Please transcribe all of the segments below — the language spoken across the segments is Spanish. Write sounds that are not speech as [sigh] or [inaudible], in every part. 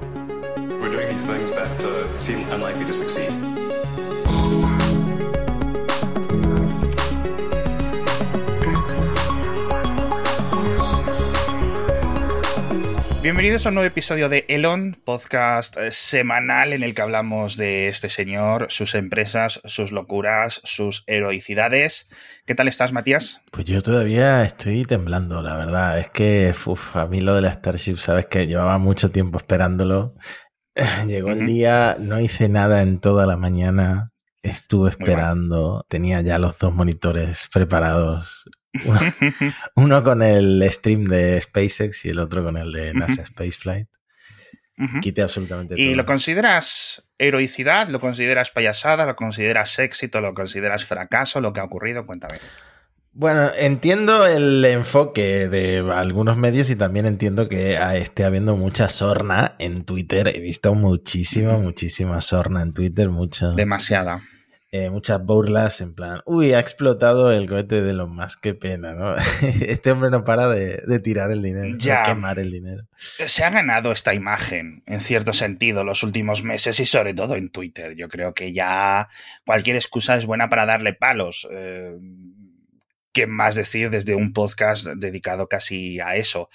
We're doing these things that uh, seem unlikely to succeed. Bienvenidos a un nuevo episodio de Elon, podcast eh, semanal en el que hablamos de este señor, sus empresas, sus locuras, sus heroicidades. ¿Qué tal estás, Matías? Pues yo todavía estoy temblando, la verdad. Es que uf, a mí lo de la Starship, sabes que llevaba mucho tiempo esperándolo. [laughs] Llegó el día, no hice nada en toda la mañana. Estuve esperando, tenía ya los dos monitores preparados. Uno, [laughs] uno, con el stream de SpaceX y el otro con el de NASA Spaceflight. Quité absolutamente todo. ¿Y lo consideras heroicidad? ¿Lo consideras payasada? ¿Lo consideras éxito? ¿Lo consideras fracaso? ¿Lo que ha ocurrido? Cuéntame. Bueno, entiendo el enfoque de algunos medios y también entiendo que esté habiendo mucha sorna en Twitter. He visto muchísima, muchísima sorna en Twitter, mucho. Demasiada. Eh, muchas burlas en plan, uy, ha explotado el cohete de lo más, qué pena, ¿no? [laughs] Este hombre no para de, de tirar el dinero, Ya. de quemar el dinero. Se ha ganado esta imagen, en cierto sentido, los últimos meses y sobre todo en Twitter. Yo creo que ya cualquier excusa es buena para darle palos. Eh, ¿Qué más decir desde un podcast dedicado casi a eso?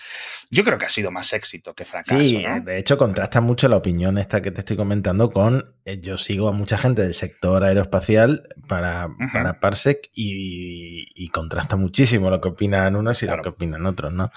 Yo creo que ha sido más éxito que fracaso. Sí, ¿no? de hecho contrasta mucho la opinión esta que te estoy comentando con, eh, yo sigo a mucha gente del sector aeroespacial para, para Parsec y, y contrasta muchísimo lo que opinan unos y Claro. lo que opinan otros, ¿no?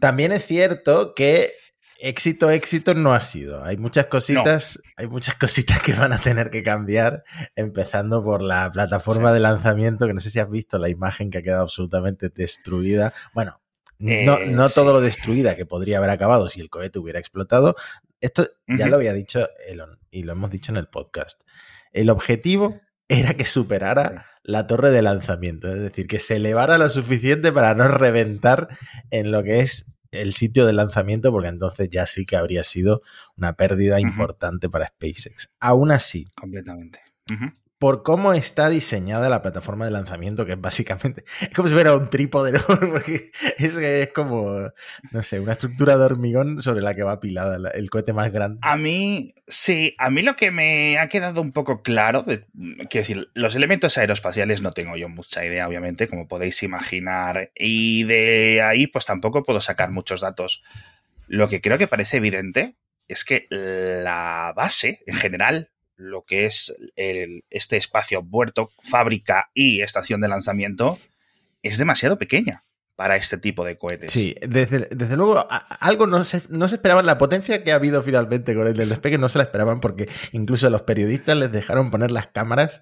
También es cierto que éxito, éxito no ha sido. Hay muchas cositas, hay muchas [laughs] cositas que van a tener que cambiar, empezando por la plataforma Sí. de lanzamiento, que no sé si has visto la imagen que ha quedado absolutamente destruida. Bueno, no, Eh, no todo sí. lo destruida que podría haber acabado si el cohete hubiera explotado. Esto ya lo había dicho Elon y lo hemos dicho en el podcast. El objetivo era que superara la torre de lanzamiento, es decir, que se elevara lo suficiente para no reventar en lo que es el sitio de lanzamiento, porque entonces ya sí que habría sido una pérdida importante para SpaceX. Aún así, Completamente. Ujú. Por cómo está diseñada la plataforma de lanzamiento, que es básicamente, es como si fuera un trípode. [laughs] Porque es, como, no sé, una estructura de hormigón sobre la que va apilada la- el cohete más grande. A mí, sí, a mí lo que me ha quedado un poco claro, de, quiero decir, los elementos aeroespaciales no tengo yo mucha idea, obviamente, como podéis imaginar, y de ahí pues tampoco puedo sacar muchos datos. Lo que creo que parece evidente es que la base, en general, lo que es el- este espacio puerto, fábrica y estación de lanzamiento, es demasiado pequeña para este tipo de cohetes. Sí, desde, desde luego, algo no se, no se esperaban, la potencia que ha habido finalmente con el del despegue no se la esperaban porque incluso los periodistas les dejaron poner las cámaras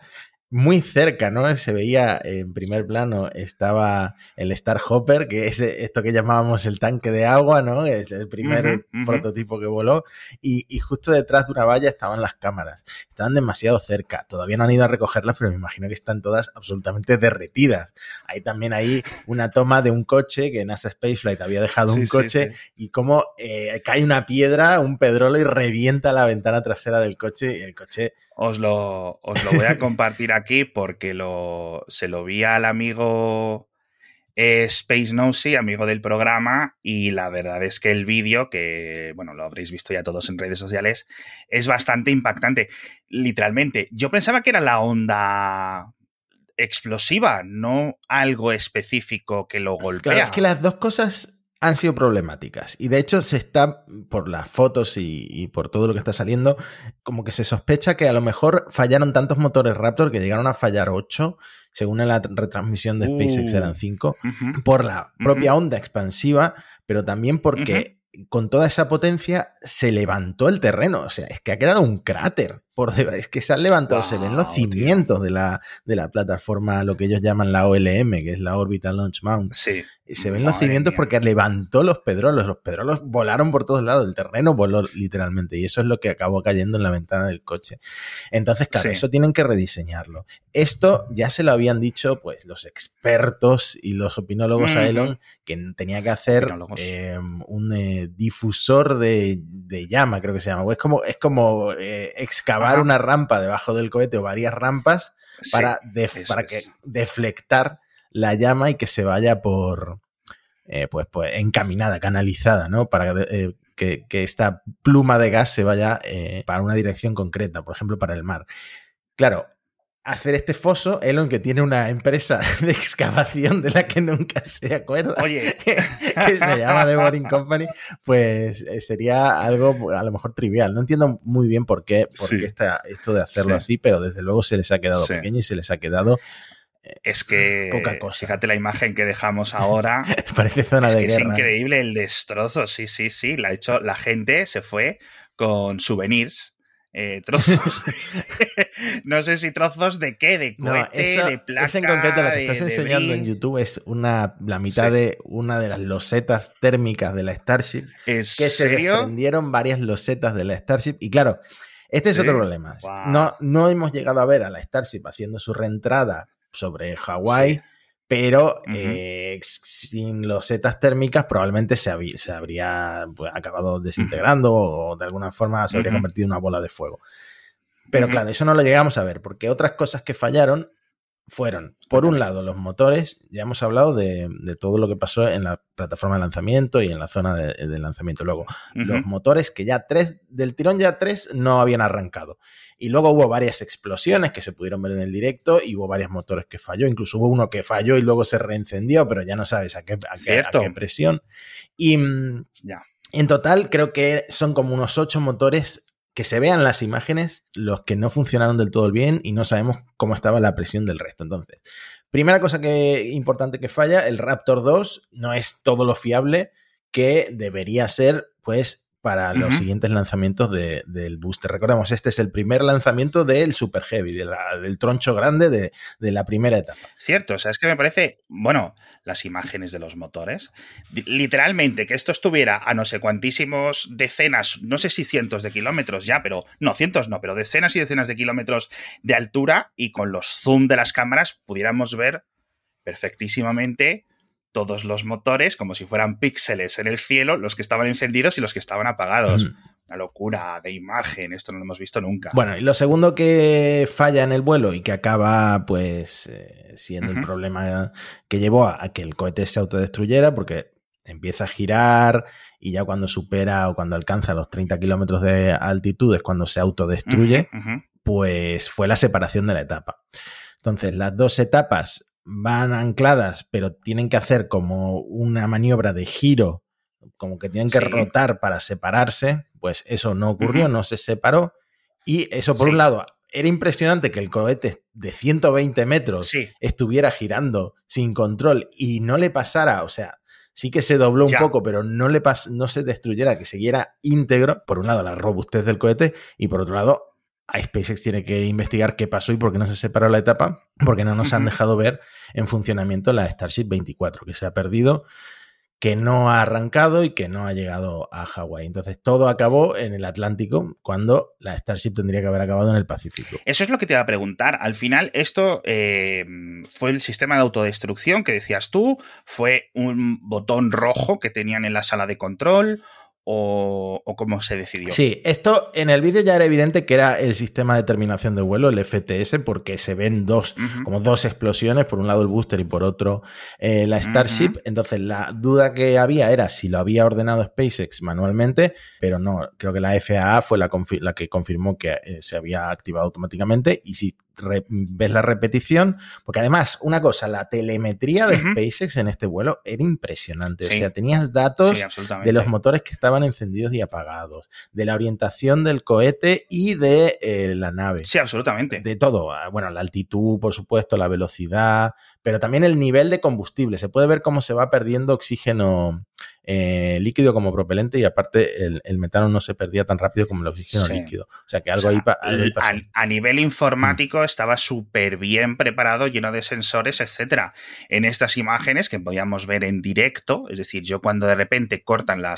muy cerca, ¿no? Se veía en primer plano, estaba el Star Hopper, que es esto que llamábamos el tanque de agua, ¿no? Es el primer prototipo que voló, y, y justo detrás de una valla estaban las cámaras. Estaban demasiado cerca, todavía no han ido a recogerlas, pero me imagino que están todas absolutamente derretidas. Hay también ahí una toma de un coche que NASA Spaceflight había dejado Sí, un sí, coche sí. y cómo eh, cae una piedra, un pedrolo y revienta la ventana trasera del coche y el coche Os lo, os lo voy a [laughs] compartir aquí porque lo, se lo vi al amigo eh, Space Nosy, amigo del programa, y la verdad es que el vídeo, que bueno, lo habréis visto ya todos en redes sociales, es bastante impactante. Literalmente, yo pensaba que era la onda explosiva, no algo específico que lo golpea. Claro, es que las dos cosas han sido problemáticas. Y de hecho se está, por las fotos y, y por todo lo que está saliendo, como que se sospecha que a lo mejor fallaron tantos motores Raptor que llegaron a fallar 8, según en la retransmisión de SpaceX Uh. eran 5, Ujú. por la propia onda expansiva, pero también porque con toda esa potencia se levantó el terreno. O sea, es que ha quedado un cráter. Por es que se han levantado, se ven los tío. cimientos de la, de la plataforma, lo que ellos llaman la OLM, que es la Orbital Launch Mount. Sí. Se ven los cimientos mía. porque levantó los pedrolos. Los pedrolos volaron por todos lados. El terreno voló literalmente. Y eso es lo que acabó cayendo en la ventana del coche. Entonces, claro, Sí. eso tienen que rediseñarlo. Esto ya se lo habían dicho pues los expertos y los opinólogos a Ujú. Elon que tenía que hacer eh, un eh, difusor de, de llama, creo que se llama. O Es como, es como eh, excavar Una rampa debajo del cohete o varias rampas Sí, para, para que deflectar la llama y que se vaya por eh, pues, pues encaminada, canalizada, ¿no? Para eh, que, que esta pluma de gas se vaya eh, para una dirección concreta, por ejemplo, para el mar. Claro, hacer este foso, Elon, que tiene una empresa [laughs] de excavación de la que nunca se acuerda, Oye. [laughs] que, que se llama The Boring Company, pues eh, sería algo a lo mejor trivial. No entiendo muy bien por qué, por Sí. qué está esto de hacerlo Sí. así, pero desde luego se les ha quedado Sí. pequeño y se les ha quedado, Es que, Poca cosa. fíjate la imagen que dejamos ahora. [laughs] parece zona es de que es guerra. increíble el destrozo. Sí, sí, sí. La, hecho, la gente se fue con souvenirs. Eh, trozos. [laughs] no sé si trozos de qué, de No, cohete, de placa. eso en concreto lo que de- estás enseñando en. YouTube es una, la mitad Sí. de una de las losetas térmicas de la Starship ¿En que se desprendieron varias losetas de la Starship. Y claro, este es Sí. otro problema. No, no hemos llegado a ver a la Starship haciendo su reentrada sobre Hawái, Sí. Pero eh, sin losetas térmicas probablemente se, se habría pues, acabado desintegrando o de alguna forma se habría convertido en una bola de fuego. Pero claro, eso no lo llegamos a ver, porque otras cosas que fallaron fueron, por un lado, los motores. Ya hemos hablado de, de todo lo que pasó en la plataforma de lanzamiento y en la zona de, de lanzamiento. Luego, los motores que ya tres, del tirón ya tres no habían arrancado. Y luego hubo varias explosiones que se pudieron ver en el directo y hubo varios motores que falló. Incluso hubo uno que falló y luego se reencendió, pero ya no sabes a qué, a qué- a Cierto. qué presión. Y mm, Ya. en total creo que son como unos ocho motores que se vean las imágenes, los que no funcionaron del todo bien y no sabemos cómo estaba la presión del resto. Entonces, primera cosa que importante que falla, el Raptor 2 no es todo lo fiable que debería ser, pues, para los siguientes lanzamientos de- del booster. Recordemos, este es el primer lanzamiento del Super Heavy, de la- del troncho grande de, de la primera etapa. Cierto, o sea, es que me parece, bueno, las imágenes de los motores, literalmente que esto estuviera a no sé cuantísimos decenas, no sé si cientos de kilómetros ya, pero no, cientos no, pero decenas y decenas de kilómetros de altura y con los zoom de las cámaras pudiéramos ver perfectísimamente todos los motores como si fueran píxeles en el cielo, los que estaban encendidos y los que estaban apagados. Una locura de imagen, esto no lo hemos visto nunca. Bueno, y lo segundo que falla en el vuelo y que acaba, pues, eh, siendo el problema que llevó a, a que el cohete se autodestruyera, porque empieza a girar y ya cuando supera o cuando alcanza los 30 kilómetros de altitud es cuando se autodestruye, pues fue la separación de la etapa. Entonces, las dos etapas van ancladas, pero tienen que hacer como una maniobra de giro, como que tienen que Sí. rotar para separarse, pues eso no ocurrió, no se separó. Y eso, por Sí. un lado, era impresionante que el cohete de 120 metros Sí, estuviera girando sin control y no le pasara, o sea, sí que se dobló un poco, pero no le pas no se destruyera, que siguiera íntegro, por un lado la robustez del cohete y por otro lado a SpaceX tiene que investigar qué pasó y por qué no se separó la etapa, porque no nos han dejado ver en funcionamiento la Starship 24, que se ha perdido, que no ha arrancado y que no ha llegado a Hawái. Entonces todo acabó en el Atlántico cuando la Starship tendría que haber acabado en el Pacífico. Eso es lo que te iba a preguntar. Al final, esto eh, fue el sistema de autodestrucción que decías tú, fue un botón rojo que tenían en la sala de control o, o cómo se decidió. Sí, esto en el vídeo ya era evidente que era el sistema de terminación de vuelo, el FTS, porque se ven dos, como dos explosiones, por un lado el booster y por otro eh, la Starship. Entonces la duda que había era si lo había ordenado SpaceX manualmente, pero no, creo que la FAA fue la, que confirmó que eh, se había activado automáticamente y si ves la repetición, porque además, una cosa, la telemetría de. SpaceX en este vuelo era impresionante, Sí. o sea, tenías datos Sí, de los motores que estaban encendidos y apagados, de la orientación del cohete y de eh, la nave. Sí, absolutamente. De todo, ah, bueno, la altitud, por supuesto, la velocidad, pero también el nivel de combustible. Se puede ver cómo se va perdiendo oxígeno eh, líquido como propelente y aparte el, el metano no se perdía tan rápido como el oxígeno Sí. líquido. O sea que algo O sea, ahí, algo pasó. a nivel informático estaba súper bien preparado, lleno de sensores, etcétera. En estas imágenes que podíamos ver en directo, es decir, yo cuando de repente cortan la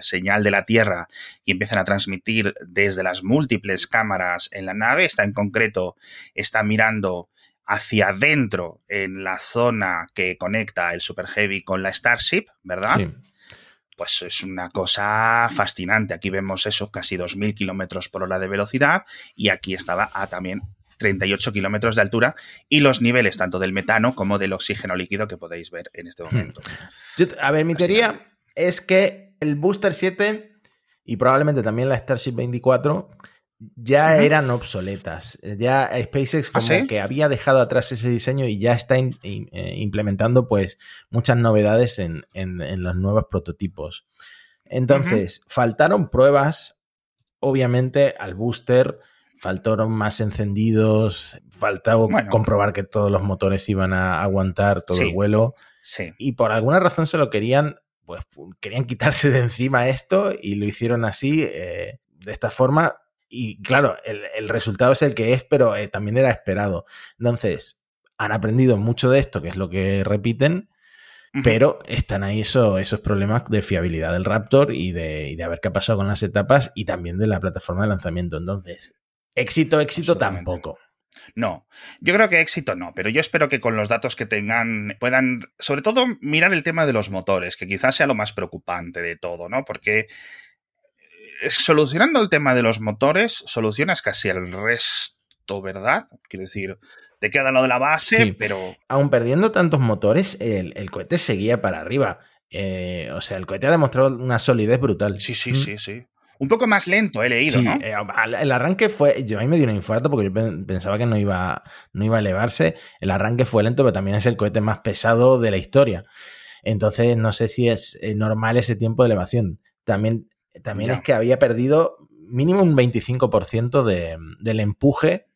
señal de la Tierra y empiezan a transmitir desde las múltiples cámaras en la nave, está en concreto, está mirando hacia adentro en la zona que conecta el Super Heavy con la Starship, ¿verdad? Sí. pues es una cosa fascinante. Aquí vemos eso, casi 2.000 kilómetros por hora de velocidad y aquí estaba a también 38 kilómetros de altura y los niveles tanto del metano como del oxígeno líquido que podéis ver en este momento. Yo- a ver, mi teoría es que el Booster 7 y probablemente también la Starship 24 ya eran obsoletas. Ya SpaceX ¿Ah, como que había dejado atrás ese diseño y ya está in- in- eh, implementando pues muchas novedades en, en- en los nuevos prototipos. Entonces, faltaron pruebas, obviamente, al booster, faltaron más encendidos, faltó Bueno. comprobar que todos los motores iban a aguantar todo Sí. el vuelo Sí. y por alguna razón se lo querían, pues querían [laughs] quitarse de encima esto y lo hicieron así, eh, de esta forma. Y claro, el, el resultado es el que es, pero eh, también era esperado. Entonces, han aprendido mucho de esto, que es lo que repiten, pero están ahí eso- esos problemas de fiabilidad del Raptor y de, y de ver qué ha pasado con las etapas y también de la plataforma de lanzamiento. Entonces, éxito, éxito tampoco. No, yo creo que éxito no, pero yo espero que con los datos que tengan puedan, sobre todo, mirar el tema de los motores, que quizás sea lo más preocupante de todo, ¿no? Porque solucionando el tema de los motores, solucionas casi el resto, ¿verdad? Quiero decir, te queda lo de la base, Sí. pero aun perdiendo tantos motores, el, el cohete seguía para arriba. Eh, o sea, el cohete ha demostrado una solidez brutal. sí, sí, Mm. sí, sí. Un poco más lento, he leído, Sí, ¿no? eh, el arranque fue. Yo a mí me dio un infarto porque yo pen- pensaba que no iba, no iba a elevarse. El arranque fue lento, pero también es el cohete más pesado de la historia. Entonces, no sé si es eh, normal ese tiempo de elevación. También, también Ya. es que había perdido mínimo un 25% de, del empuje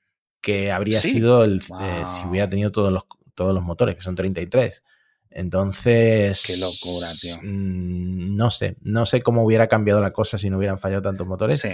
que habría Sí. sido el, Wow. eh, si hubiera tenido todos los, todos los motores, que son 33. Entonces. Qué locura, tío. mm, No sé. No sé cómo hubiera cambiado la cosa si no hubieran fallado tantos motores. Sí.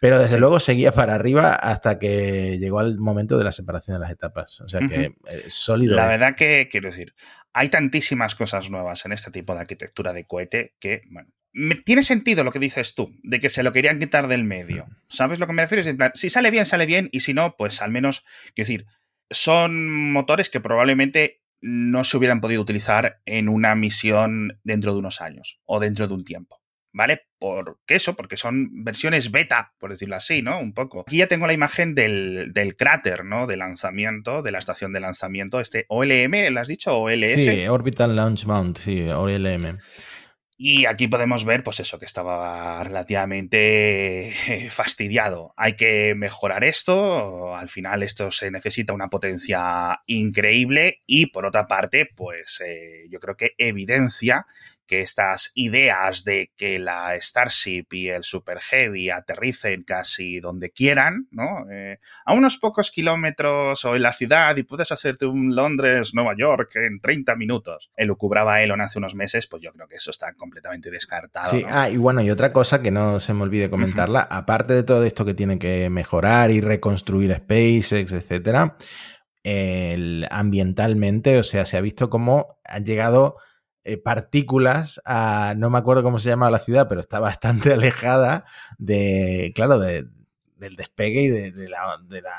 Pero desde Sí. luego seguía para arriba hasta que llegó al momento de la separación de las etapas. O sea que eh, sólido. La es. verdad que, quiero decir, hay tantísimas cosas nuevas en este tipo de arquitectura de cohete que, bueno, me- tiene sentido lo que dices tú, de que se lo querían quitar del medio. ¿Sabes lo que me refiero? En plan, si sale bien, sale bien, y si no, pues al menos, quiero decir, son motores que probablemente no se hubieran podido utilizar en una misión dentro de unos años o dentro de un tiempo. ¿Vale? ¿Por qué eso? Porque son versiones beta, por decirlo así, ¿no? Un poco. Aquí ya tengo la imagen del, del cráter, ¿no? De lanzamiento, de la estación de lanzamiento, este OLM, ¿lo has dicho? OLS. Sí, Orbital Launch Mount, sí, OLM. Y aquí podemos ver, pues eso, que estaba relativamente eh, fastidiado. Hay que mejorar esto. Al final, esto se necesita una potencia increíble. Y por otra parte, pues eh, yo creo que evidencia que estas ideas de que la Starship y el Super Heavy aterricen casi donde quieran, ¿no? Eh, a unos pocos kilómetros o en la ciudad y puedes hacerte un Londres-Nueva York en 30 minutos. Elucubraba Elon hace unos meses, pues yo creo que eso está completamente descartado. Sí, ¿no? ah, y bueno, y otra cosa que no se me olvide comentarla, aparte de todo esto que tiene que mejorar y reconstruir SpaceX, etcétera, el- ambientalmente, o sea, se ha visto cómo han llegado eh, partículas a, no me acuerdo cómo se llama la ciudad, pero está bastante [laughs] alejada de, claro, de, del despegue y de, de la, de la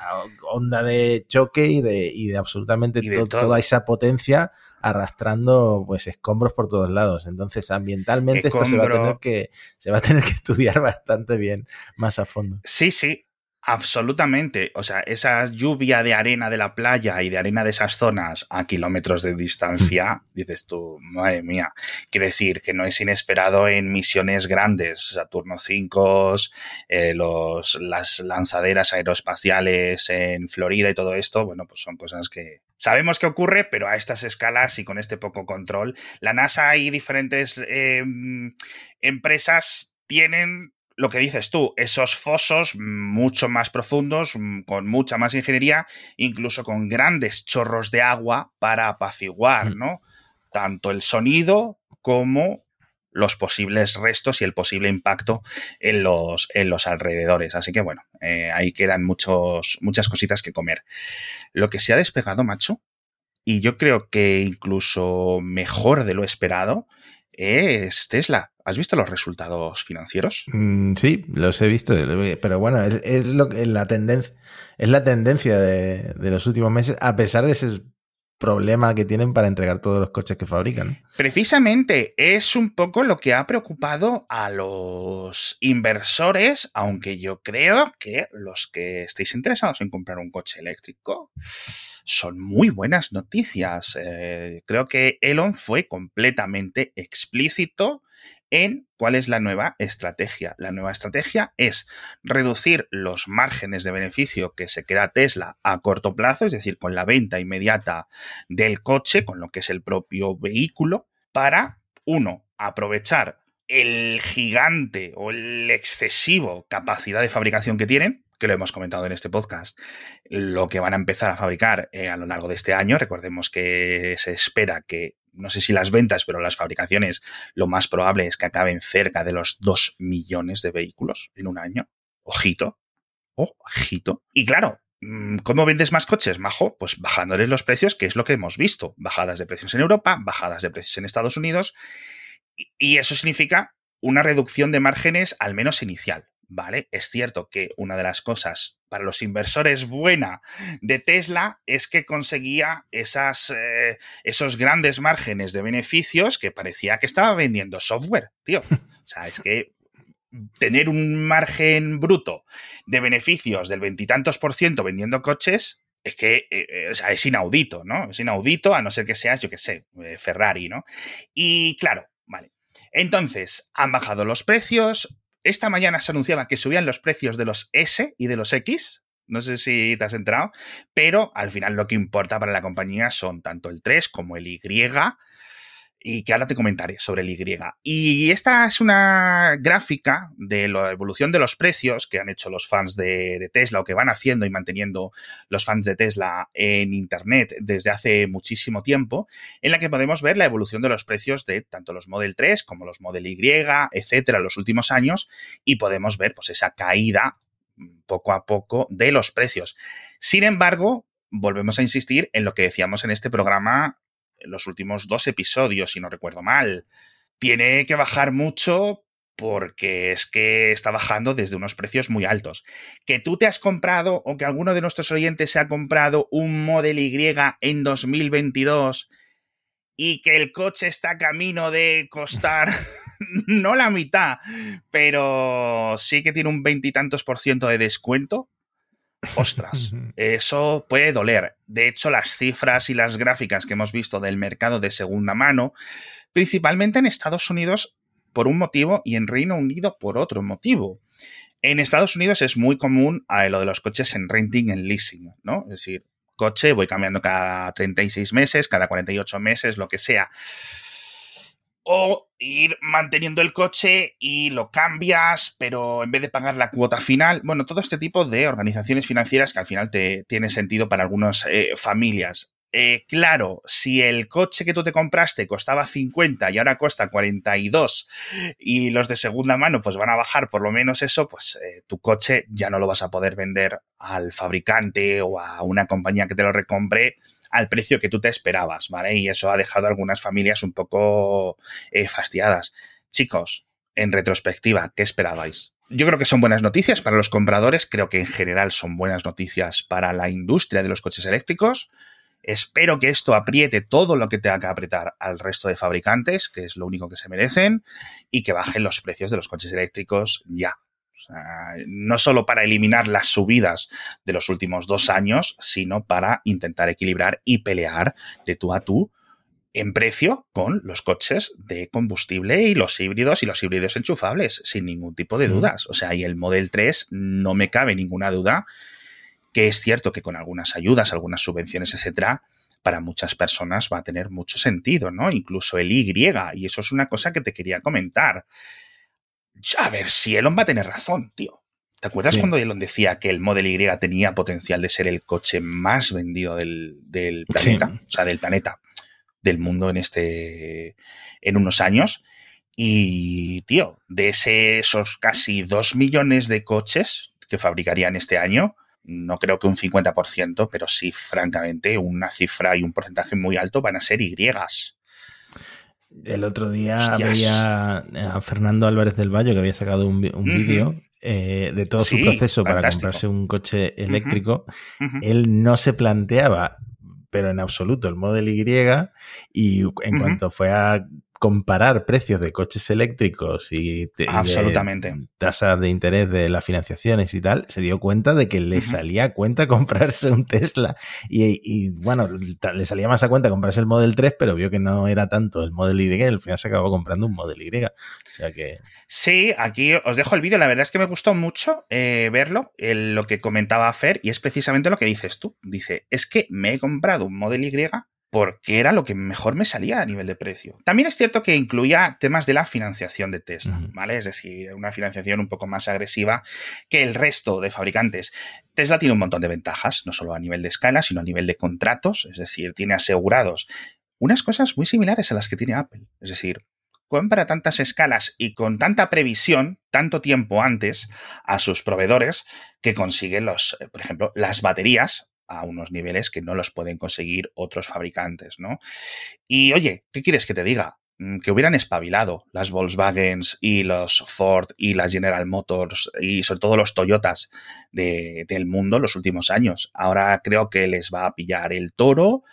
onda de choque y de, y de absolutamente Y to- toda esa potencia arrastrando pues escombros por todos lados. Entonces, ambientalmente esto se va a tener que se va a tener que estudiar [laughs] bastante bien más a fondo. Sí, sí, absolutamente. O sea, esa lluvia de arena de la playa y de arena de esas zonas a kilómetros de distancia, [laughs] dices tú, madre mía. Quiere decir que no es inesperado en misiones grandes, Saturno 5, eh, los, las lanzaderas aeroespaciales en Florida y todo esto, bueno, pues son cosas que sabemos que ocurre, pero a estas escalas y con este poco control. La NASA y diferentes eh, empresas tienen lo que dices tú, esos fosos mucho más profundos, mm, con mucha más ingeniería, incluso con grandes chorros de agua para apaciguar, Mm. ¿no? Tanto el sonido como los posibles restos y el posible impacto en los, en los alrededores. Así que bueno, eh, ahí quedan muchos, muchas cositas que comer. Lo que se ha despegado, macho, y yo creo que incluso mejor de lo esperado, es Tesla. ¿Has visto los resultados financieros? Mm, sí, los he visto, pero bueno, es, lo que la tendencia, es la tendencia de, de, los últimos meses, a pesar de ese problema que tienen para entregar todos los coches que fabrican. Precisamente es un poco lo que ha preocupado a los inversores, aunque yo creo que los que estéis interesados en comprar un coche eléctrico son muy buenas noticias. Eh, creo que Elon fue completamente explícito en cuál es la nueva estrategia. La nueva estrategia es reducir los márgenes de beneficio que se queda Tesla a corto plazo, es decir, con la venta inmediata del coche, con lo que es el propio vehículo, para, uno, aprovechar el gigante o el excesivo capacidad de fabricación que tienen, que lo hemos comentado en este podcast, lo que van a empezar a fabricar eh, a lo largo de este año. Recordemos que se espera que, no sé si las ventas, pero las fabricaciones, lo más probable es que acaben cerca de los 2 millones de vehículos en un año. Ojito. Ojito. Y claro, mm, ¿Cómo vendes más coches, Majo? Pues bajándoles los precios, que es lo que hemos visto. Bajadas de precios en Europa, bajadas de precios en Estados Unidos y eso significa una reducción de márgenes al menos inicial. ¿Vale? Es cierto que una de las cosas para los inversores buena de Tesla es que conseguía esas, eh, esos grandes márgenes de beneficios que parecía que estaba vendiendo software, tío. [laughs] O sea, es que tener un margen bruto de beneficios del veintitantos por ciento vendiendo coches es que eh, eh, o sea, es inaudito, ¿no? Es inaudito a no ser que seas, yo qué sé, Ferrari, ¿no? Y claro, Vale. Entonces, han bajado los precios. Esta mañana se anunciaba que subían los precios de los S y de los X. No sé si te has enterado, pero al final lo que importa para la compañía son tanto el 3 como el Y y que ahora te comentaré sobre el Y. Y esta es una gráfica de la evolución de los precios que han hecho los fans de, Tesla o que van haciendo y manteniendo los fans de Tesla en Internet desde hace muchísimo tiempo, en la que podemos ver la evolución de los precios de tanto los Model 3 como los Model Y, etcétera, en los últimos años y podemos ver pues esa caída poco a poco de los precios. Sin embargo, volvemos a insistir en lo que decíamos en este programa los últimos dos episodios, si no recuerdo mal. Tiene que bajar mucho porque es que está bajando desde unos precios muy altos. Que tú te has comprado o que alguno de nuestros oyentes se ha comprado un Model Y en 2022 y que el coche está camino de costar [laughs] no la mitad, pero sí que tiene un veintitantos por ciento de descuento, ostras, [laughs] eso puede doler. De hecho, las cifras y las gráficas que hemos visto del mercado de segunda mano, principalmente en Estados Unidos por un motivo y en Reino Unido por otro motivo. En Estados Unidos es muy común a lo de los coches en renting, en leasing, ¿no? Es decir, coche voy cambiando cada 36 meses, cada 48 meses, lo que sea o ir manteniendo el coche y lo cambias, pero en vez de pagar la cuota final, bueno, todo este tipo de organizaciones financieras que al final te tiene sentido para algunas eh, familias. Eh, claro, si el coche que tú te compraste costaba 50 y ahora cuesta 42 y los de segunda mano pues van a bajar por lo menos eso, pues eh, tu coche ya no lo vas a poder vender al fabricante o a una compañía que te lo recompre al precio que tú te esperabas, ¿vale? Y eso ha dejado a algunas familias un poco eh. Chicos, en retrospectiva, ¿qué esperabais? Yo creo que son buenas noticias para los compradores, creo que en general son buenas noticias para la industria de los coches eléctricos. Espero que esto apriete todo lo que tenga que apretar al resto de fabricantes, que es lo único que se merecen, y que bajen los precios de los coches eléctricos ya no solo para eliminar las subidas de los últimos dos años, sino para intentar equilibrar y pelear de tú a tú en precio con los coches de combustible y los híbridos y los híbridos enchufables, sin ningún tipo de dudas. O sea, y el Model 3 no me cabe ninguna duda que es cierto que con algunas ayudas, algunas subvenciones, etcétera, para muchas personas va a tener mucho sentido, ¿no? Incluso el Y, y eso es una cosa que te quería comentar. A ver, si Elon va a tener razón, tío. ¿Te acuerdas cuando Elon decía que el Model Y tenía potencial de ser el coche más vendido del, planeta? O sea, del planeta, del mundo en este. en unos años. Y, tío, de esos casi dos millones de coches que fabricarían este año, no creo que un 50%, pero sí, francamente, una cifra y un porcentaje muy alto van a ser Y. El otro día veía a Fernando Álvarez del Valle que había sacado un, vídeo eh, de todo su proceso para comprarse un coche eléctrico. Él no se planteaba, pero en absoluto, el Model Y y en cuanto fue a comparar precios de coches eléctricos y, Absolutamente. tasas de interés de las financiaciones y tal, se dio cuenta de que le salía a cuenta [laughs] comprarse un Tesla. Y, bueno, le salía más a cuenta comprarse el Model 3, pero vio que no era tanto el Model Y y al final se acabó comprando un Model Y. O sea que... Sí, aquí os dejo el vídeo. La verdad es que me gustó mucho eh, verlo, lo que comentaba Fer, y es precisamente lo que dices tú. Dice, es que me he comprado un Model Y porque era lo que mejor me salía a nivel de precio. También es cierto que incluía temas de la financiación de Tesla, ¿vale? Es decir, una financiación un poco más agresiva que el resto de fabricantes. Tesla tiene un montón de ventajas, no solo a nivel de escala, sino a nivel de contratos, es decir, tiene asegurados unas cosas muy similares a las que tiene Apple. Es decir, compra tantas escalas y con tanta previsión, tanto tiempo antes, a sus proveedores, que consigue los, por ejemplo, las baterías a unos niveles que no los pueden conseguir otros fabricantes, ¿no? Y oye, ¿qué quieres que te diga? Mm, que hubieran espabilado las Volkswagens y los Ford y las General Motors y sobre todo los Toyotas del mundo los últimos años. Ahora creo que les va a pillar el toro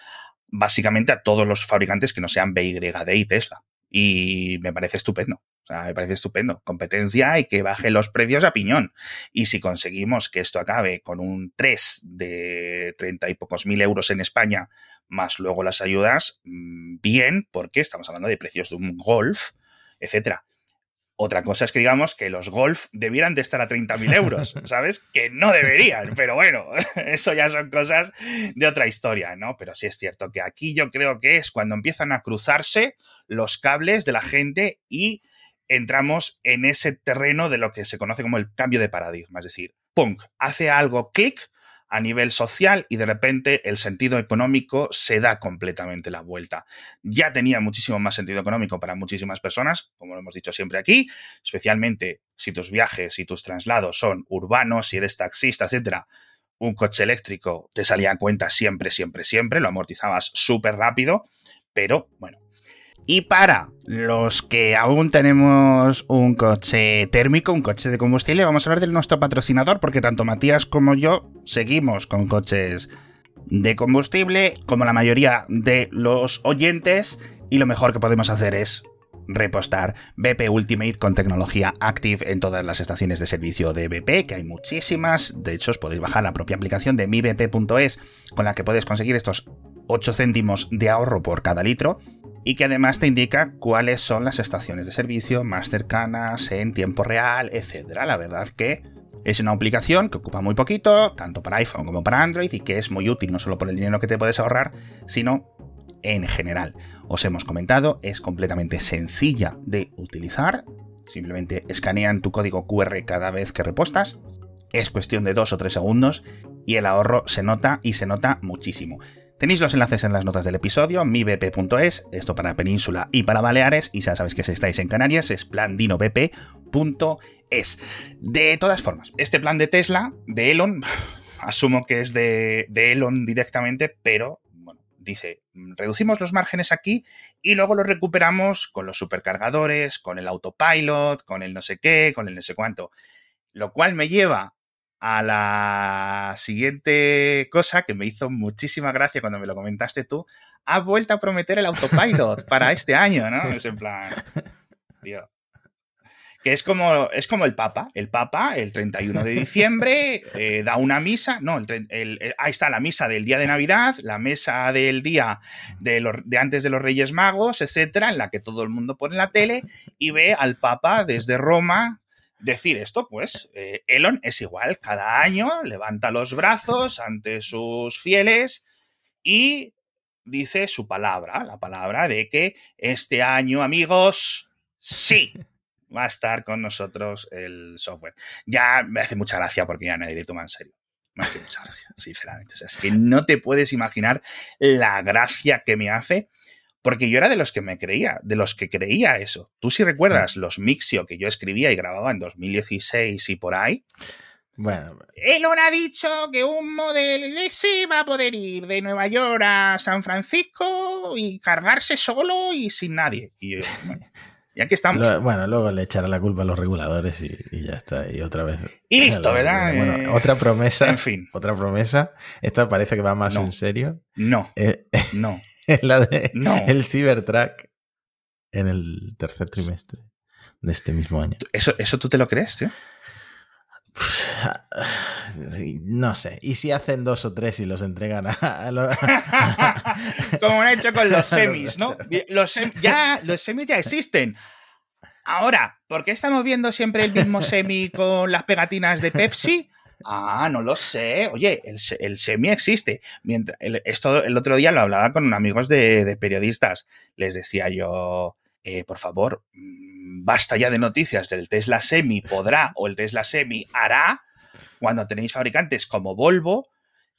básicamente a todos los fabricantes que no sean BYD y Tesla. Y me parece estupendo me parece estupendo. Competencia y que bajen los precios a piñón. Y si conseguimos que esto acabe con un 3 de 30 y pocos mil euros en España, más luego las ayudas, mm, bien, porque estamos hablando de precios de un Golf, etcétera. Otra cosa es que digamos que los Golf debieran de estar a 30.000 euros, [laughs] ¿sabes? Que no deberían, pero bueno, [laughs] eso ya son cosas de otra historia, ¿no? Pero sí es cierto que aquí yo creo que es cuando empiezan a cruzarse los cables de la gente y entramos en ese terreno de lo que se conoce como el cambio de paradigma. Es decir, Punk hace algo clic a nivel social y de repente el sentido económico se da completamente la vuelta. Ya tenía muchísimo más sentido económico para muchísimas personas, como lo hemos dicho siempre aquí, especialmente si tus viajes y tus traslados son urbanos, si eres taxista, etcétera. Un coche eléctrico te salía a cuenta siempre, siempre, siempre, lo amortizabas súper rápido, pero bueno, y para los que aún tenemos un coche térmico, un coche de combustible, vamos a hablar de nuestro patrocinador, porque tanto Matías como yo seguimos con coches de combustible, como la mayoría de los oyentes, y lo mejor que podemos hacer es repostar BP Ultimate con tecnología Active en todas las estaciones de servicio de BP, que hay muchísimas. De hecho, os podéis bajar la propia aplicación de mibp.es con la que podéis conseguir estos 8 céntimos de ahorro por cada litro y que además te indica cuáles son las estaciones de servicio más cercanas en tiempo real, etc. La verdad que es una aplicación que ocupa muy poquito, tanto para iPhone como para Android, y que es muy útil no solo por el dinero que te puedes ahorrar, sino en general. Os hemos comentado, es completamente sencilla de utilizar. Simplemente escanean tu código QR cada vez que repostas. Es cuestión de dos o tres segundos y el ahorro se nota y se nota muchísimo. Tenéis los enlaces en las notas del episodio, mibp.es, esto para Península y para Baleares, y ya sabéis que si estáis en Canarias es plandinobp.es. De todas formas, este plan de Tesla, de Elon, [laughs] asumo que es de, de Elon directamente, pero bueno, dice, reducimos los márgenes aquí y luego los recuperamos con los supercargadores, con el autopilot, con el no sé qué, con el no sé cuánto. Lo cual me lleva a la siguiente cosa que me hizo muchísima gracia cuando me lo comentaste tú. Ha vuelto a prometer el autopilot para este año, ¿no? Es en plan, tío. Que es como, es como el Papa. El Papa, el 31 de diciembre, eh, da una misa. No, el, ahí está la misa del día de Navidad, la mesa del día de, los, de antes de los Reyes Magos, etcétera, en la que todo el mundo pone la tele y ve al Papa desde Roma decir esto, pues eh, Elon es igual, cada año levanta los brazos ante sus fieles y dice su palabra, la palabra de que este año, amigos, sí, [laughs] va a estar con nosotros el software. Ya me hace mucha gracia porque ya nadie le toma en serio. Me hace mucha gracia, sinceramente. O sea, es que no te puedes imaginar la gracia que me hace porque yo era de los que me creía, de los que creía eso. Tú si recuerdas mm. los Mixio que yo escribía y grababa en 2016 y por ahí. Bueno. Elon ha dicho que un Model S va a poder ir de Nueva York a San Francisco y cargarse solo y sin nadie. Y, aquí [laughs] estamos. bueno, luego le echará la culpa a los reguladores y, ya está. Y otra vez. Y listo, [laughs] ¿verdad? Bueno, eh, otra promesa. En fin. Otra promesa. Esta parece que va más en serio. No. Eh, [laughs] no. [laughs] la de el Cybertruck. en el tercer trimestre de este mismo año. ¿Eso, eso tú te lo crees, tío? Pues, no sé. ¿Y si hacen dos o tres y los entregan a, los... [laughs] Como han hecho con los [laughs] semis, ¿no? Los ya, los semis ya existen. Ahora, ¿por qué estamos viendo siempre el mismo semi con las pegatinas de Pepsi? Ah, no lo sé. Oye, el, semi existe. Mientras, el, esto el otro día lo hablaba con amigos de, periodistas. Les decía yo, eh, por favor, mm, basta ya de noticias del Tesla Semi podrá o el Tesla Semi hará cuando tenéis fabricantes como Volvo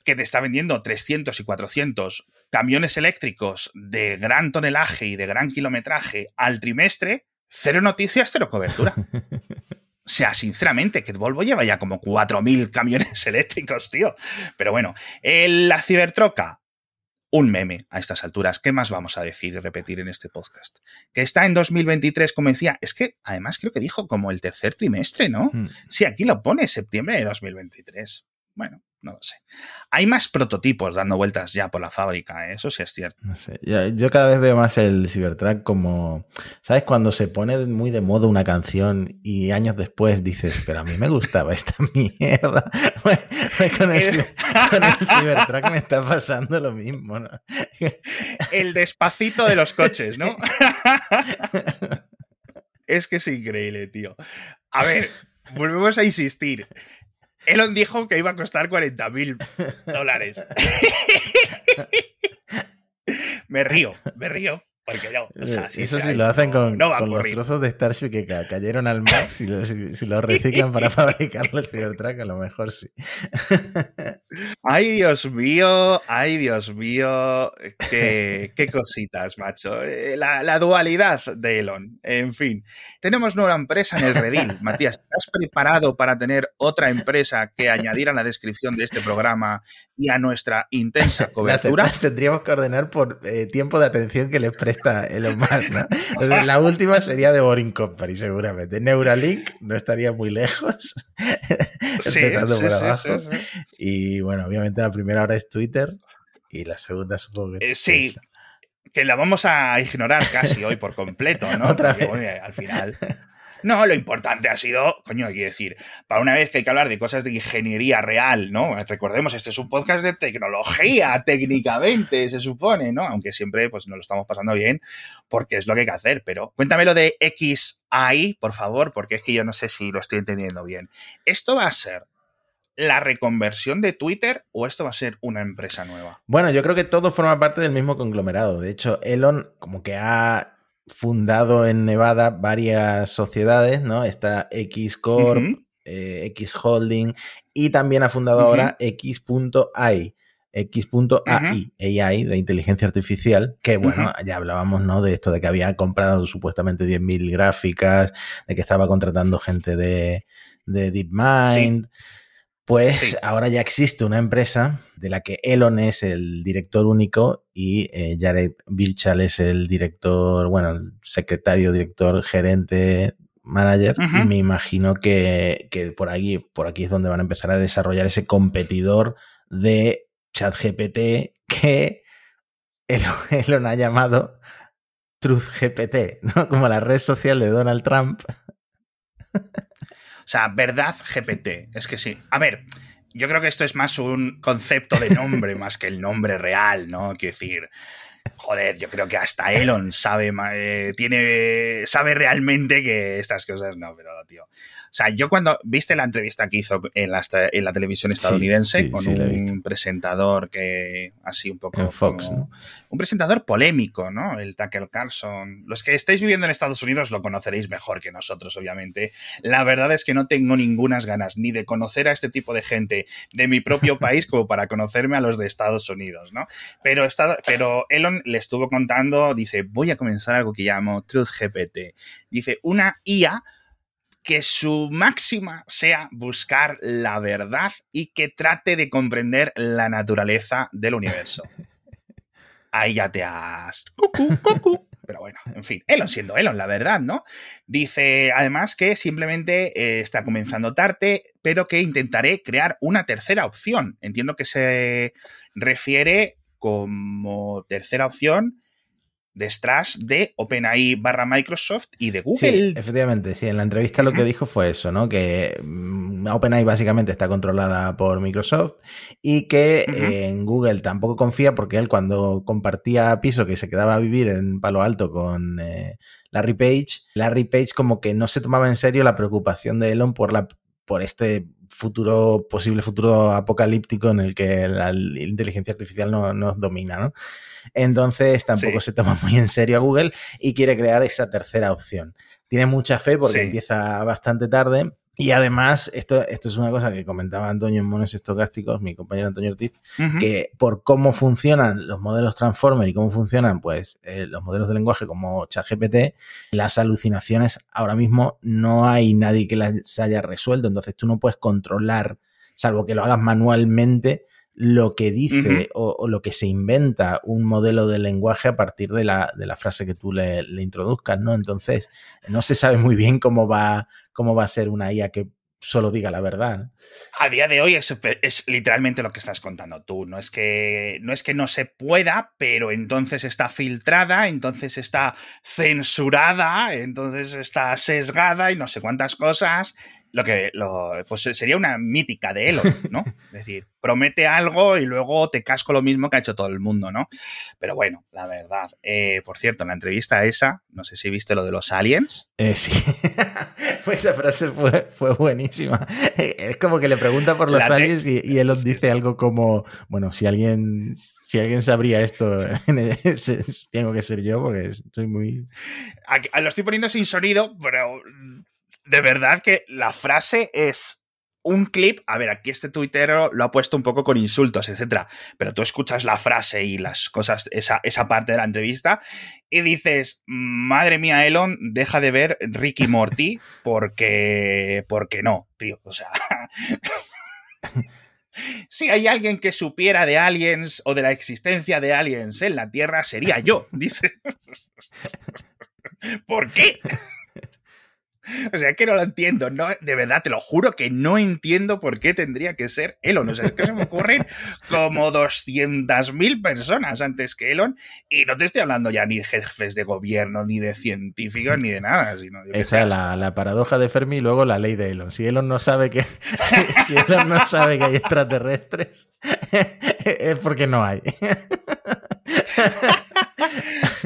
que te está vendiendo 300 y 400 camiones eléctricos de gran tonelaje y de gran kilometraje al trimestre, cero noticias, cero cobertura. [laughs] O sea, sinceramente, que Volvo lleva ya como 4.000 camiones [laughs] eléctricos, tío. Pero bueno, la cibertroca, un meme a estas alturas. ¿Qué más vamos a decir y repetir en este podcast? Que está en 2023, como decía, es que además creo que dijo como el tercer trimestre, ¿no? Hmm. Sí, aquí lo pone, septiembre de 2023. Bueno, no lo sé. Hay más prototipos dando vueltas ya por la fábrica, ¿eh? eso sí es cierto. No sé. Yo, cada vez veo más el Cybertruck como, ¿sabes? Cuando se pone muy de moda una canción y años después dices, pero a mí me gustaba esta [laughs] mierda. [laughs] con, el, Cybertruck me está pasando lo mismo, ¿no? [laughs] El despacito de los coches, ¿no? es que es increíble, tío. A ver, volvemos a insistir. Elon dijo que iba a costar 40 mil dólares. [laughs] me río, me río. Porque no, Eso sí lo hacen con, los trozos de Starship que cayeron al mar. Si lo, si, reciclan para [laughs] fabricar el Cybertruck, a lo mejor sí. [laughs] ay, Dios mío, ay, Dios mío. Qué, [laughs] qué cositas, macho. Eh, la, la, dualidad de Elon. En fin, tenemos nueva empresa en el redil. [laughs] Matías, ¿estás preparado para tener otra empresa que añadir a la descripción de este programa y a nuestra intensa [laughs] cobertura? tendríamos que ordenar por eh, tiempo de atención que les presta Elon Musk, ¿no? la última sería de Boring Company, seguramente. Neuralink no estaría muy lejos. sí, sí, sí, y bueno, obviamente la primera hora es Twitter y la segunda supongo que... Eh, sí, que la vamos a ignorar casi hoy por completo, ¿no? [laughs] al final... No, lo importante ha sido, coño, hay que decir, para una vez que hay que hablar de cosas de ingeniería real, ¿no? Recordemos, este es un podcast de tecnología, [laughs] técnicamente, se supone, ¿no? Aunque siempre, pues, nos lo estamos pasando bien, porque es lo que hay que hacer. Pero cuéntame lo de XI, por favor, porque es que yo no sé si lo estoy entendiendo bien. ¿Esto va a ser la reconversión de Twitter o esto va a ser una empresa nueva? Bueno, yo creo que todo forma parte del mismo conglomerado. De hecho, Elon como que ha fundado en Nevada varias sociedades, ¿no? Está X Corp, eh, X Holding y también ha fundado ahora X.ai. X.ai, AI de inteligencia artificial, que bueno, ya hablábamos, ¿no? De esto de que había comprado supuestamente 10.000 gráficas, de que estaba contratando gente de, de DeepMind. Pues ahora ya existe una empresa de la que Elon es el director único y eh, Jared Birchall es el director, bueno, el secretario, director, gerente, manager. Y me imagino que, por ahí, por aquí es donde van a empezar a desarrollar ese competidor de ChatGPT que [laughs] Elon, Elon ha llamado TruthGPT, ¿no? Como la red social de Donald Trump. [laughs] Sea, verdad GPT. Es que sí. A ver, yo creo que esto es más un concepto de nombre [laughs] más que el nombre real, ¿no? Quiero decir, joder, yo creo que hasta Elon sabe, eh, tiene, sabe realmente que estas cosas no, pero tío. O sea, yo cuando viste la entrevista que hizo en la, en la televisión estadounidense con un presentador que así un poco Fox, un presentador polémico, ¿no? El Tucker Carlson. Los que estáis viviendo en Estados Unidos lo conoceréis mejor que nosotros, obviamente. La verdad es que no tengo ningunas ganas ni de conocer a este tipo de gente de mi propio [laughs] país como para conocerme a los de Estados Unidos, ¿no? Pero, pero Elon le estuvo contando, dice, voy a comenzar algo que llamo Truth GPT. Dice, una IA que su máxima sea buscar la verdad y que trate de comprender la naturaleza del universo. [laughs] Ahí ya te has... Pero bueno, en fin, Elon siendo Elon, la verdad, ¿no? Dice además que simplemente eh, está comenzando tarde, pero que intentaré crear una tercera opción. Entiendo que se refiere como tercera opción detrás de OpenAI barra Microsoft y de Google. Sí, efectivamente, sí. En la entrevista lo que dijo fue eso, ¿no? Que mm, OpenAI básicamente está controlada por Microsoft y que en Google tampoco confía porque él cuando compartía piso que se quedaba a vivir en Palo Alto con eh, Larry Page, Larry Page como que no se tomaba en serio la preocupación de Elon por la por este futuro, posible futuro apocalíptico en el que la inteligencia artificial no, nos domina, ¿no? Entonces tampoco se toma muy en serio a Google y quiere crear esa tercera opción. Tiene mucha fe porque empieza bastante tarde, y además, esto, esto es una cosa que comentaba Antonio en Monos Estocásticos, mi compañero Antonio Ortiz, que por cómo funcionan los modelos Transformer y cómo funcionan pues eh, los modelos de lenguaje como ChatGPT, las alucinaciones ahora mismo no hay nadie que las haya resuelto. Entonces tú no puedes controlar, salvo que lo hagas manualmente, lo que dice o, lo que se inventa un modelo de lenguaje a partir de la, de la frase que tú le, le, introduzcas, ¿no? Entonces, no se sabe muy bien cómo va, cómo va a ser una IA que solo diga la verdad. A día de hoy es, es, literalmente lo que estás contando tú. No es, que, no es que no se pueda, pero entonces está filtrada, entonces está censurada, entonces está sesgada y no sé cuántas cosas lo que lo, pues sería una mítica de Elon, ¿no? [laughs] Es decir, promete algo y luego te casco lo mismo que ha hecho todo el mundo, ¿no? Pero bueno, la verdad. Eh, por cierto, en la entrevista esa, no sé si viste lo de los aliens. Eh, sí. [laughs] pues esa frase fue, fue, buenísima. Es como que le pregunta por los aliens y, Elon dice algo como, bueno, si alguien, si alguien sabría esto, [laughs] tengo que ser yo porque soy muy... lo estoy poniendo sin sonido, pero de verdad que la frase es un clip, a ver, aquí este tuitero lo ha puesto un poco con insultos, etcétera, pero tú escuchas la frase y las cosas, esa, esa parte de la entrevista, y dices, madre mía, Elon, deja de ver Ricky Morty, [laughs] porque, porque no, tío, o sea. [laughs] si hay alguien que supiera de aliens o de la existencia de aliens en la Tierra, sería yo, dice. [laughs] ¿Por qué? [laughs] O sea, que no lo entiendo. No, de verdad, te lo juro que no entiendo por qué tendría que ser Elon. O sea, es que se me ocurren [laughs] como 200.000 personas antes que Elon. Y no te estoy hablando ya ni de jefes de gobierno, ni de científicos, ni de nada. Sino, Esa es la, la, paradoja de Fermi y luego la ley de Elon. Si Elon no sabe que, [laughs] si Elon no sabe que hay extraterrestres, es porque no hay.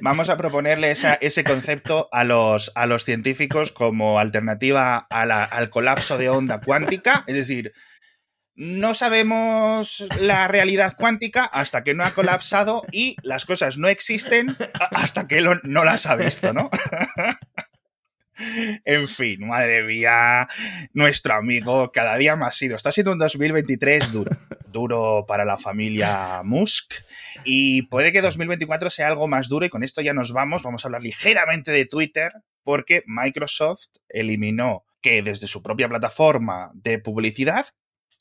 Vamos a proponerle ese concepto a los, a los científicos como alternativa al colapso de onda cuántica. Es decir, no sabemos la realidad cuántica hasta que no ha colapsado y las cosas no existen hasta que no las ha visto, ¿no? En fin, madre mía, nuestro amigo cada día más sido. Está siendo un 2023 duro, duro para la familia Musk y puede que 2024 sea algo más duro y con esto ya nos vamos. Vamos a hablar ligeramente de Twitter porque Microsoft eliminó que desde su propia plataforma de publicidad,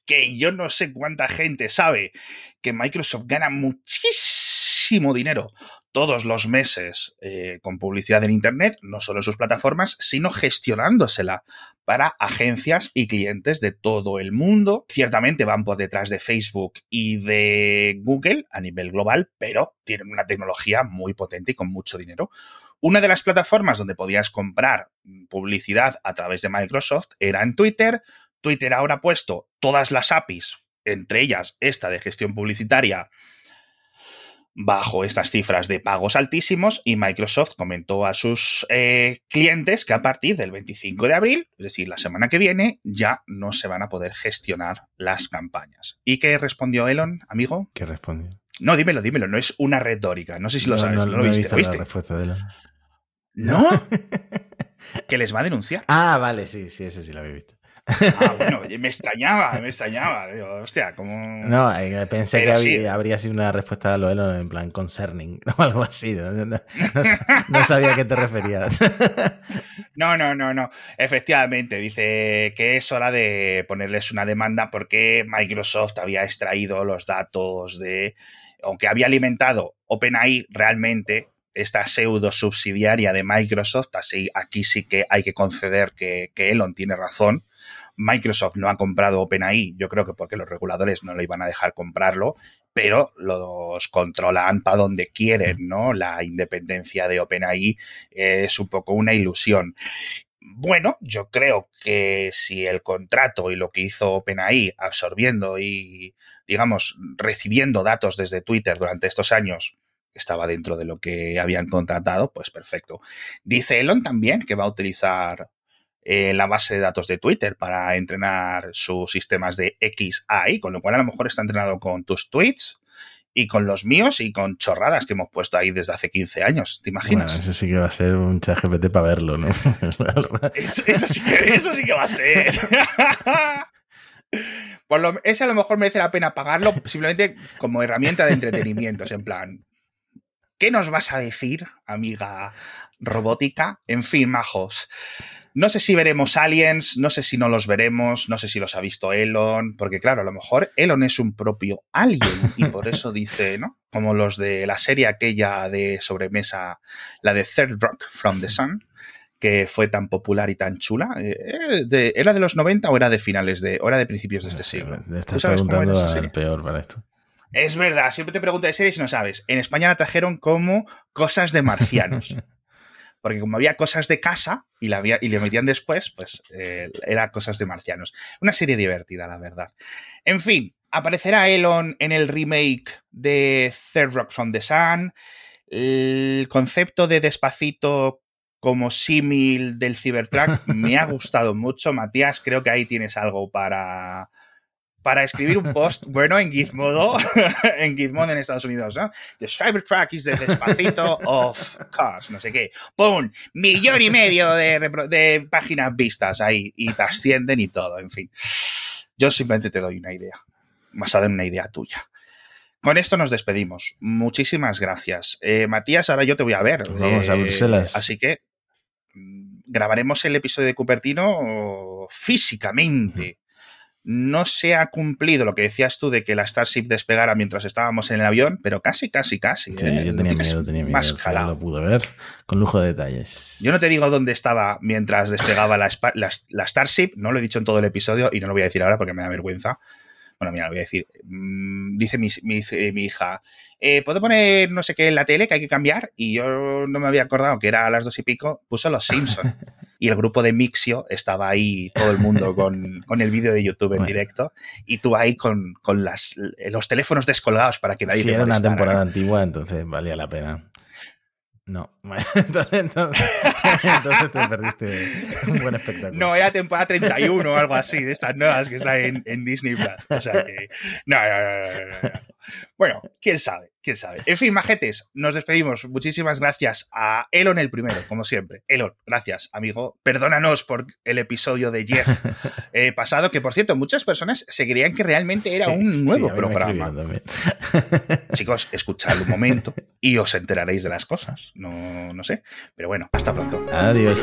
que yo no sé cuánta gente sabe que Microsoft gana muchísimo dinero todos los meses eh, con publicidad en Internet, no solo en sus plataformas, sino gestionándosela para agencias y clientes de todo el mundo. Ciertamente van por detrás de Facebook y de Google a nivel global, pero tienen una tecnología muy potente y con mucho dinero. Una de las plataformas donde podías comprar publicidad a través de Microsoft era en Twitter. Twitter ahora ha puesto todas las APIs, entre ellas esta de gestión publicitaria, bajo estas cifras de pagos altísimos y Microsoft comentó a sus eh, clientes que a partir del 25 de abril, es decir, la semana que viene, ya no se van a poder gestionar las campañas. ¿Y qué respondió Elon, amigo? ¿Qué respondió? No, dímelo, dímelo, no es una retórica, no sé si lo sabes, no, lo viste, ¿viste? La respuesta de Elon. ¿No? [laughs] que les va a denunciar. Ah, vale, sí, sí, eso sí lo había visto. Ah, bueno, me extrañaba, me extrañaba. Digo, hostia, como. No, eh, pensé que habría, sido una respuesta a lo de en plan concerning [laughs] o algo así. No, sabía a qué te referías. [laughs] No, no, no, no. Efectivamente, dice que es hora de ponerles una demanda porque Microsoft había extraído los datos de. Aunque había alimentado OpenAI realmente, esta pseudo subsidiaria de Microsoft, así aquí sí que hay que conceder que, que Elon tiene razón Microsoft no ha comprado OpenAI, yo creo que porque los reguladores no le iban a dejar comprarlo, pero los controlan para donde quieren, ¿no? La independencia de OpenAI es un poco una ilusión. Bueno, yo creo que si el contrato y lo que hizo OpenAI absorbiendo y, digamos, recibiendo datos desde Twitter durante estos años estaba dentro de lo que habían contratado, pues perfecto. Dice Elon también que va a utilizar eh, la base de datos de Twitter para entrenar sus sistemas de XAI, con lo cual a lo mejor está entrenado con tus tweets y con los míos y con chorradas que hemos puesto ahí desde hace 15 años. ¿Te imaginas? Bueno, eso sí que va a ser un chat GPT para verlo, ¿no? [laughs] eso, sí que, eso, sí que, va a ser. [laughs] Por lo, ese a lo mejor merece la pena pagarlo simplemente como herramienta de entretenimiento. en plan, ¿qué nos vas a decir, amiga robótica? En fin, majos. No sé si veremos aliens, no sé si no los veremos, no sé si los ha visto Elon, porque claro, a lo mejor Elon es un propio alien y por eso dice, ¿no? Como los de la serie aquella de sobremesa, la de Third Rock from the Sun, que fue tan popular y tan chula. Eh, ¿Era de los 90 o era de finales de, o era de principios de este siglo? estás preguntando al peor para esto. Es verdad, siempre te pregunto de series y no sabes. En España la trajeron como cosas de marcianos. [laughs] porque como había cosas de casa y, la y le metían después, pues eh, era cosas de marcianos. Una serie divertida, la verdad. En fin, aparecerá Elon en el remake de Third Rock from the Sun. El concepto de despacito como símil del Cybertruck [laughs] me ha gustado mucho. Matías, creo que ahí tienes algo para, para escribir un post bueno en Gizmodo, [laughs] en Gizmodo en Estados Unidos, ¿no? The Cybertruck is the despacito of cars, no sé qué. ¡Pum! Millón y medio de, páginas vistas ahí y te ascienden y todo, en fin. Yo simplemente te doy una idea, basada en una idea tuya. Con esto nos despedimos. Muchísimas gracias. Eh, Matías, ahora yo te voy a ver. vamos a eh, Bruselas. Así que mm, grabaremos el episodio de Cupertino físicamente no se ha cumplido lo que decías tú de que la Starship despegara mientras estábamos en el avión, pero casi, casi, casi. Sí, ¿eh? yo tenía miedo, tenía miedo. Más Lo pude ver con lujo de detalles. Yo no te digo dónde estija mientras despegaba la, la, Starship, no lo he dicho en todo el episodio y no lo voy a decir ahora porque me da vergüenza. Bueno, mira, lo voy a decir. Mm, dice mi, mi, mi hija, eh, ¿puedo poner no sé qué en la tele que hay que cambiar? Y yo no me había acordado que era a las dos y pico, puso Los Simpsons. [laughs] y el grupo de Mixio estaba ahí, todo el mundo [laughs] con, el vídeo de YouTube en directo, y tú ahí con, las, los teléfonos descolgados para que nadie si era una temporada antigua, entonces valía la pena. No, [laughs] entonces, te perdiste un buen espectáculo. No, era temporada 31 o algo así, de estas nuevas que están en, Disney Plus. O sea que. no, no, no, no. Bueno, quién sabe quién sabe. En fin, majetes, nos despedimos. Muchísimas gracias a Elon el primero, como siempre. Elon, gracias, amigo. Perdónanos por el episodio de Jeff [laughs] eh, pasado, que por cierto, muchas personas se creían que realmente era un nuevo programa. [laughs] Chicos, escuchad un momento y os enteraréis de las cosas. No, no sé. Pero bueno, hasta pronto. Adiós.